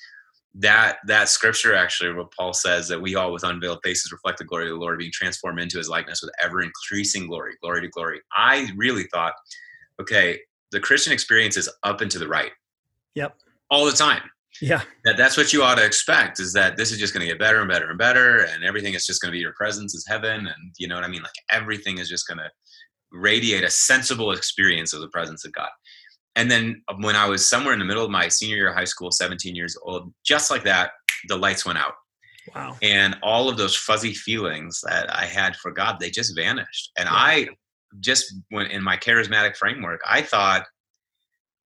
Speaker 2: that that scripture actually, what Paul says that we all with unveiled faces reflect the glory of the Lord, being transformed into His likeness with ever increasing glory, glory to glory. I really thought, okay, the Christian experience is up and to the right.
Speaker 1: Yep.
Speaker 2: All the time
Speaker 1: yeah.
Speaker 2: That that's what you ought to expect is that this is just going to get better and better and better and everything is just going to be your presence is heaven and you know what i mean? Like everything is just going to radiate a sensible experience of the presence of god. And then um, when i was somewhere in the middle of my senior year of high school 17 years old just like that the lights went out.
Speaker 1: Wow.
Speaker 2: And all of those fuzzy feelings that i had for god they just vanished. And yeah. i just went in my charismatic framework i thought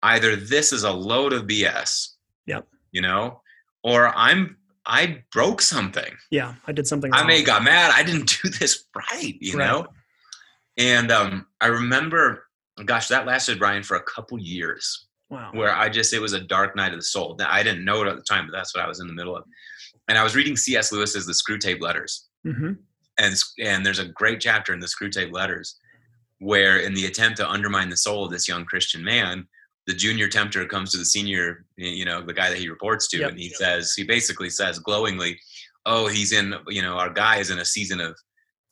Speaker 2: either this is a load of bs
Speaker 1: Yep.
Speaker 2: You know, or I'm I broke something.
Speaker 1: Yeah, I did something.
Speaker 2: Wrong. I may got mad. I didn't [LAUGHS] do this right. You right. know, and um, I remember, gosh, that lasted Ryan for a couple years.
Speaker 1: Wow.
Speaker 2: Where I just it was a dark night of the soul. Now, I didn't know it at the time, but that's what I was in the middle of. And I was reading C.S. Lewis's The Screwtape Letters,
Speaker 1: mm-hmm.
Speaker 2: and and there's a great chapter in the Screwtape Letters where, in the attempt to undermine the soul of this young Christian man, the junior tempter comes to the senior, you know, the guy that he reports to, yep. and he says, he basically says glowingly, "Oh, he's in, you know, our guy is in a season of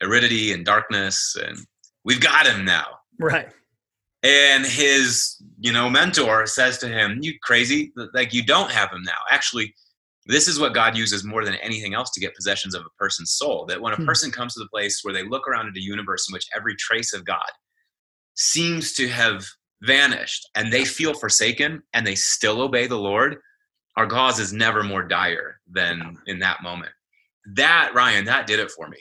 Speaker 2: aridity and darkness, and we've got him now."
Speaker 1: Right.
Speaker 2: And his, you know, mentor says to him, "You crazy? Like you don't have him now. Actually, this is what God uses more than anything else to get possessions of a person's soul. That when a
Speaker 1: Hmm.
Speaker 2: person comes to the place where they look around at a universe in which every trace of God seems to have vanished and they feel forsaken and they still obey the Lord, our cause is never more dire than in that moment. That, Ryan, that did it for me.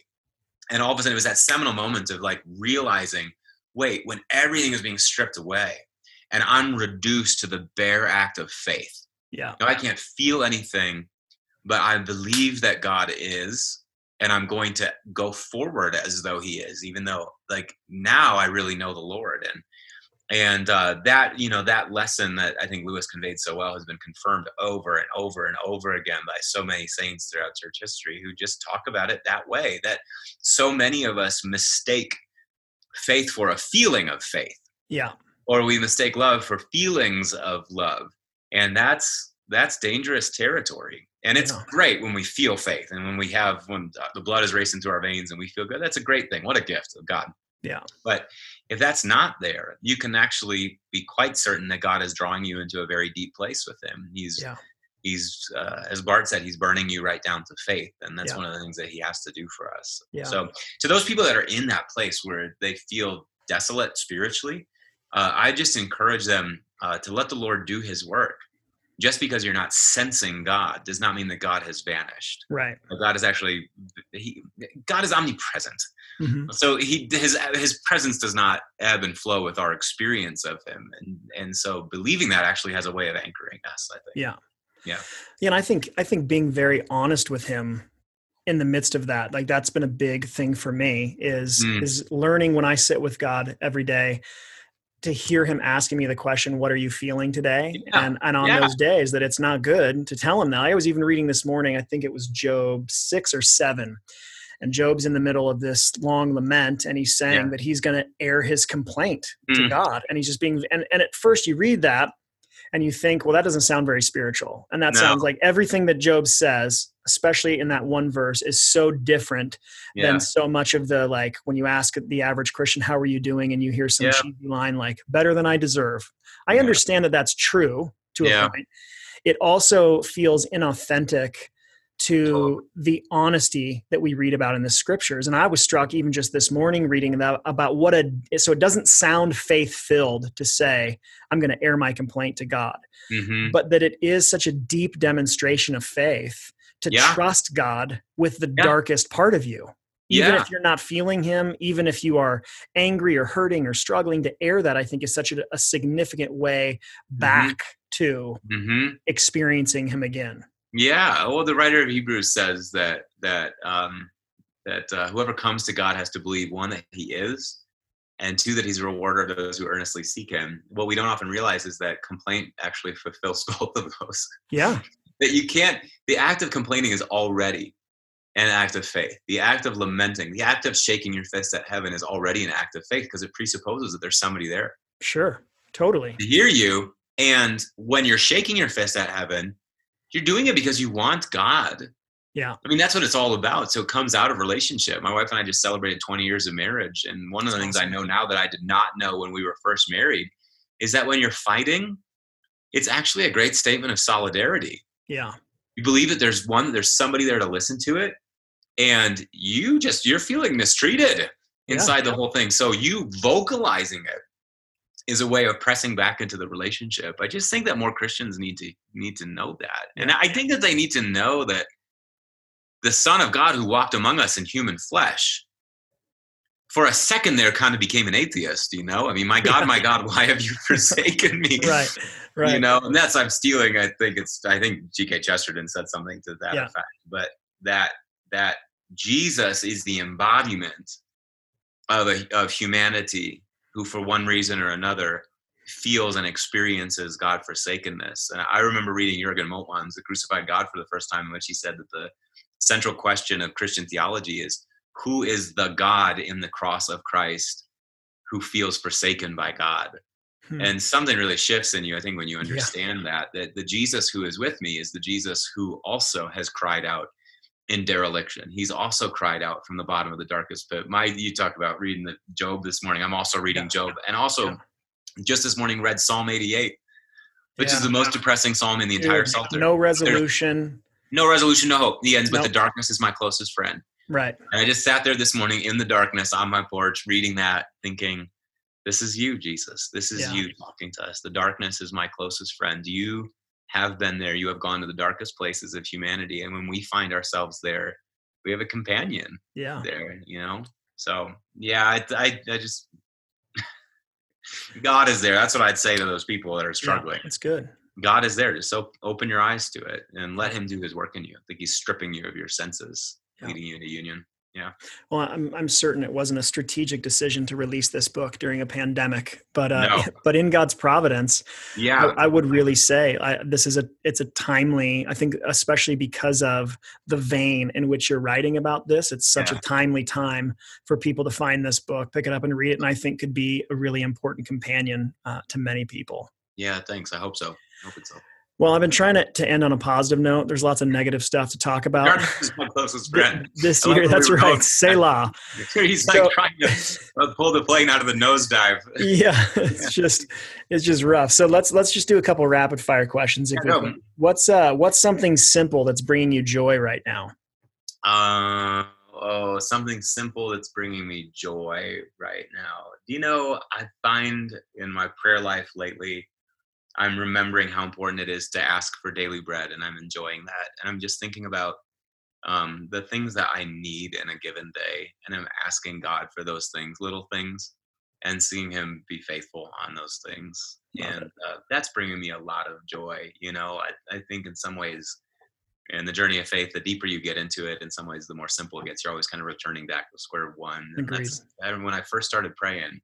Speaker 2: And all of a sudden, it was that seminal moment of like realizing wait, when everything is being stripped away and I'm reduced to the bare act of faith.
Speaker 1: Yeah.
Speaker 2: Now, I can't feel anything, but I believe that God is, and I'm going to go forward as though He is, even though like now I really know the Lord. And and uh, that you know that lesson that I think Lewis conveyed so well has been confirmed over and over and over again by so many saints throughout church history who just talk about it that way. That so many of us mistake faith for a feeling of faith
Speaker 1: Yeah.
Speaker 2: or we mistake love for feelings of love and that's that's dangerous territory and it's
Speaker 1: Yeah.
Speaker 2: great when we feel faith and when we have when the blood is racing through our veins and we feel good that's a great thing what a gift of god
Speaker 1: Yeah.
Speaker 2: but if that's not there you can actually be quite certain that god is drawing you into a very deep place with him he's
Speaker 1: Yeah.
Speaker 2: he's uh, as Barth said he's burning you right down to faith and that's
Speaker 1: Yeah.
Speaker 2: one of the things that he has to do for us
Speaker 1: Yeah.
Speaker 2: so to those people that are in that place where they feel desolate spiritually uh, i just encourage them uh, to let the lord do his work just because you're not sensing god does not mean that god has vanished
Speaker 1: Right.
Speaker 2: God is actually he, god is omnipresent
Speaker 1: Mhm.
Speaker 2: so he his his presence does not ebb and flow with our experience of him and and so believing that actually has a way of anchoring us i think
Speaker 1: Yeah.
Speaker 2: Yeah.
Speaker 1: Yeah. And I think I think being very honest with him in the midst of that, like that's been a big thing for me is
Speaker 2: Mm.
Speaker 1: is learning when I sit with God every day to hear him asking me the question, what are you feeling today?
Speaker 2: Yeah.
Speaker 1: And and on
Speaker 2: Yeah.
Speaker 1: those days that it's not good to tell him that. I was even reading this morning, I think it was Job six or seven. And Job's in the middle of this long lament, and he's saying
Speaker 2: Yeah.
Speaker 1: that he's going to air his complaint to
Speaker 2: Mm.
Speaker 1: God. And he's just being, and, and at first you read that and you think, well, that doesn't sound very spiritual. And that
Speaker 2: No.
Speaker 1: sounds like everything that Job says, especially in that one verse, is so different
Speaker 2: yeah
Speaker 1: than so much of the like when you ask the average Christian, how are you doing? And you hear some
Speaker 2: Yeah.
Speaker 1: cheesy line like, better than I deserve. I
Speaker 2: Yeah.
Speaker 1: understand that that's true to a point. It also feels inauthentic to
Speaker 2: Totally.
Speaker 1: the honesty that we read about in the scriptures. And I was struck even just this morning reading that about what a so it doesn't sound faith filled to say, I'm going to air my complaint to God,
Speaker 2: hmm
Speaker 1: but that it is such a deep demonstration of faith to
Speaker 2: Yeah.
Speaker 1: trust God with the
Speaker 2: Yeah.
Speaker 1: darkest part of you. Even
Speaker 2: Yeah.
Speaker 1: if you're not feeling Him, even if you are angry or hurting or struggling to air that, I think is such a, a significant way back to
Speaker 2: hmm
Speaker 1: experiencing Him again.
Speaker 2: Yeah, well, the writer of Hebrews says that that um, that uh, whoever comes to God has to believe one that He is, and two that He's a rewarder of those who earnestly seek Him. What we don't often realize is that complaint actually [LAUGHS] fulfills [LAUGHS] both of those.
Speaker 1: Yeah.
Speaker 2: That you can't. The act of complaining is already an act of faith. The act of lamenting, the act of shaking your fist at heaven, is already an act of faith because it presupposes that there's somebody there
Speaker 1: Sure. Totally.
Speaker 2: to hear you. And when you're shaking your fist at heaven, you're doing it because you want God.
Speaker 1: Yeah.
Speaker 2: I mean, that's what it's all about. So it comes out of relationship. My wife and I just celebrated 20 years of marriage. And one of the things I know now that I did not know when we were first married is that when you're fighting, it's actually a great statement of solidarity.
Speaker 1: Yeah.
Speaker 2: You believe that there's one, there's somebody there to listen to it. And you just, you're feeling mistreated inside the whole thing. So you vocalizing it is a way of pressing back into the relationship. I just think that more Christians need to need to know that. And I think that they need to know that the Son of God who walked among us in human flesh, for a second there kind of became an atheist, you know? I mean, my God, my [LAUGHS] God, why have you [LAUGHS] forsaken me?
Speaker 1: Right. Right.
Speaker 2: You know, and that's I'm stealing. I think it's I think G.K. Chesterton said something to that
Speaker 1: Yeah.
Speaker 2: effect. But that that Jesus is the embodiment of a, of humanity who, for one reason or another, feels and experiences God forsakenness. And I remember reading Jürgen Moltmann's The Crucified God for the first time, in which he said that the central question of Christian theology is who is the God in the cross of Christ who feels forsaken by God?
Speaker 1: Hmm.
Speaker 2: And something really shifts in you, I think, when you
Speaker 1: Yeah.
Speaker 2: understand that, that the Jesus who is with me is the Jesus who also has cried out in dereliction. He's also cried out from the bottom of the darkest pit. My, you talk about reading the Job this morning. I'm also reading
Speaker 1: Yeah.
Speaker 2: Job, and also
Speaker 1: Yeah.
Speaker 2: just this morning read Psalm 88, which
Speaker 1: Yeah.
Speaker 2: is the most depressing psalm in the entire
Speaker 1: Dude,
Speaker 2: Psalter.
Speaker 1: No resolution.
Speaker 2: No resolution, no hope. He ends with
Speaker 1: Nope.
Speaker 2: the darkness is my closest friend.
Speaker 1: Right.
Speaker 2: And I just sat there this morning in the darkness on my porch reading that, thinking, This is you, Jesus. This is you talking to us. The darkness is my closest friend. You have been there. You have gone to the darkest places of humanity. And when we find ourselves there, we have a companion
Speaker 1: Yeah.
Speaker 2: there, you know? So, yeah, I, I, I just, God is there. That's what I'd say to those people that are struggling.
Speaker 1: Yeah, it's good.
Speaker 2: God is there. Just so open your eyes to it and let Him do His work in you. I think He's stripping you of your senses,
Speaker 1: Yeah.
Speaker 2: leading you into union.
Speaker 1: Well, I'm I'm certain it wasn't a strategic decision to release this book during a pandemic, but uh,
Speaker 2: No. [LAUGHS]
Speaker 1: but in God's providence,
Speaker 2: Yeah,
Speaker 1: I, I would really say I, this is a it's a timely. I think especially because of the vein in which you're writing about this, it's such
Speaker 2: Yeah.
Speaker 1: a timely time for people to find this book, pick it up, and read it. And I think could be a really important companion uh, to many people.
Speaker 2: yeah. Thanks. I hope so. I hope it's so.
Speaker 1: Well, I've been trying to, to end on a positive note. There's lots of negative stuff to talk about.
Speaker 2: Darkness is my closest friend.
Speaker 1: This year, that's
Speaker 2: we
Speaker 1: right.
Speaker 2: going.
Speaker 1: Selah. [LAUGHS]
Speaker 2: He's like
Speaker 1: So-
Speaker 2: trying to uh, pull the plane out of the nosedive. [LAUGHS]
Speaker 1: yeah it's just it's just rough so let's let's just do a couple rapid fire questions if
Speaker 2: Yeah,
Speaker 1: what's uh what's something simple that's bringing you joy right now
Speaker 2: Uh, oh, something simple that's bringing me joy right now. Do you know, I find in my prayer life lately, I'm remembering how important it is to ask for daily bread, and I'm enjoying that. And I'm just thinking about um, the things that I need in a given day, and I'm asking God for those things, little things, and seeing Him be faithful on those things.
Speaker 1: Love
Speaker 2: and uh, that's bringing me a lot of joy. You know, I, I think in some ways, in the journey of faith, the deeper you get into it, in some ways, the more simple it gets. You're always kind of returning back to square one. And
Speaker 1: Agreed.
Speaker 2: that's and when I first started praying,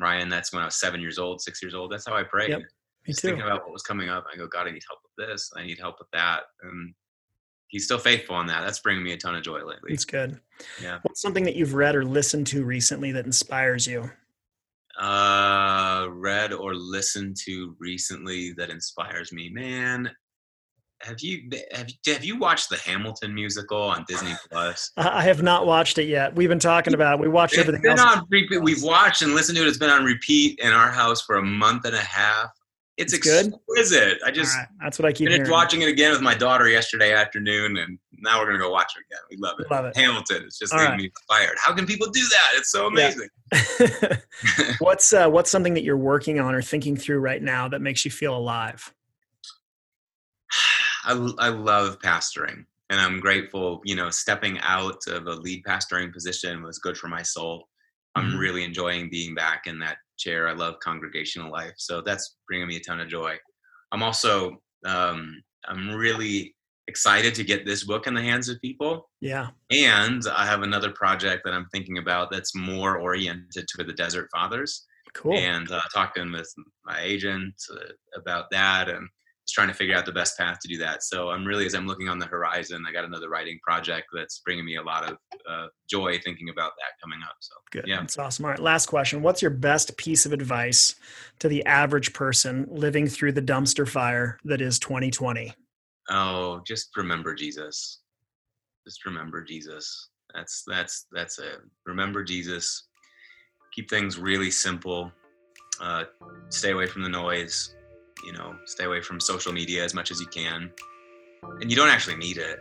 Speaker 2: Ryan. That's when I was seven years old, six years old. That's how I prayed.
Speaker 1: Yep,
Speaker 2: Just thinking about what was coming up. I go, God, I need help with this. I need help with that. And He's still faithful on that. That's bringing me a ton of joy lately.
Speaker 1: It's good.
Speaker 2: Yeah.
Speaker 1: What's something that you've read or listened to recently that inspires you?
Speaker 2: uh read or listened to recently that inspires me man have you have you, have you watched the hamilton musical on disney plus
Speaker 1: I I have not watched it yet. We've been talking about. It. We watched
Speaker 2: it's
Speaker 1: everything
Speaker 2: been
Speaker 1: else.
Speaker 2: on repeat we've watched and listened to it it's been on repeat in our house for a month and a half it's,
Speaker 1: It's good?
Speaker 2: exquisite i just
Speaker 1: right, that's what I keep
Speaker 2: finished
Speaker 1: hearing.
Speaker 2: watching it again with my daughter yesterday afternoon and now we're gonna go watch it again we love it
Speaker 1: Love it.
Speaker 2: hamilton it's just
Speaker 1: All
Speaker 2: leaving
Speaker 1: right.
Speaker 2: me inspired how can people do that it's so
Speaker 1: Yeah.
Speaker 2: amazing [LAUGHS] [LAUGHS]
Speaker 1: what's uh, what's something that you're working on or thinking through right now that makes you feel alive?
Speaker 2: I, I love pastoring and I'm grateful, you know, stepping out of a lead pastoring position was good for my soul. I'm
Speaker 1: Mhm.
Speaker 2: really enjoying being back in that chair. I love congregational life. So that's bringing me a ton of joy. I'm also, um, I'm really excited to get this book in the hands of people.
Speaker 1: Yeah.
Speaker 2: And I have another project that I'm thinking about that's more oriented to the Desert Fathers
Speaker 1: Cool.
Speaker 2: and uh, talking with my agent uh, about that and just trying to figure out the best path to do that. So I'm really, as I'm looking on the horizon, I got another writing project that's bringing me a lot of uh, joy thinking about that coming up. So
Speaker 1: Good.
Speaker 2: Yeah.
Speaker 1: That's awesome. All right. Last question. What's your best piece of advice to the average person living through the dumpster fire that is 2020?
Speaker 2: oh, just remember Jesus. Just remember Jesus. That's that's that's it. Remember Jesus. Keep things really simple. Uh, stay away from the noise. You know, stay away from social media as much as you can. And you don't actually need it.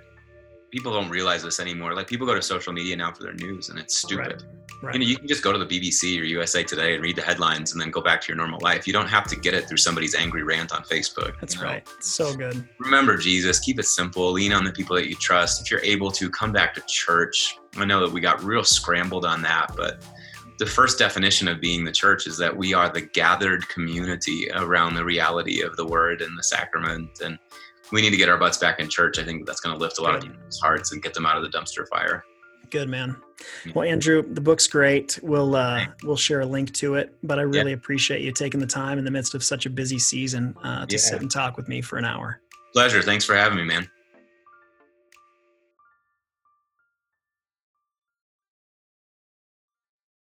Speaker 2: People don't realize this anymore. Like people go to social media now for their news, and it's stupid.
Speaker 1: Right. Right.
Speaker 2: You know, you can just go to the BBC or USA Today and read the headlines, and then go back to your normal life. You don't have to get it through somebody's angry rant on Facebook.
Speaker 1: That's
Speaker 2: you know?
Speaker 1: right. So good.
Speaker 2: remember Jesus, keep it simple, lean on the people that you trust. If you're able to, come back to church. I know that we got real scrambled on that, but the first definition of being the church is that we are the gathered community around the reality of the word and the sacrament. And we need to get our butts back in church. I think that's going to lift a lot of people's hearts and get them out of the dumpster fire.
Speaker 1: Good man. Well, Andrew, the book's great. We'll uh, we'll share a link to it. But I really appreciate you taking the time in the midst of such a busy season uh, to
Speaker 2: Yeah.
Speaker 1: sit and talk with me for an hour.
Speaker 2: Pleasure. Thanks for having me, man.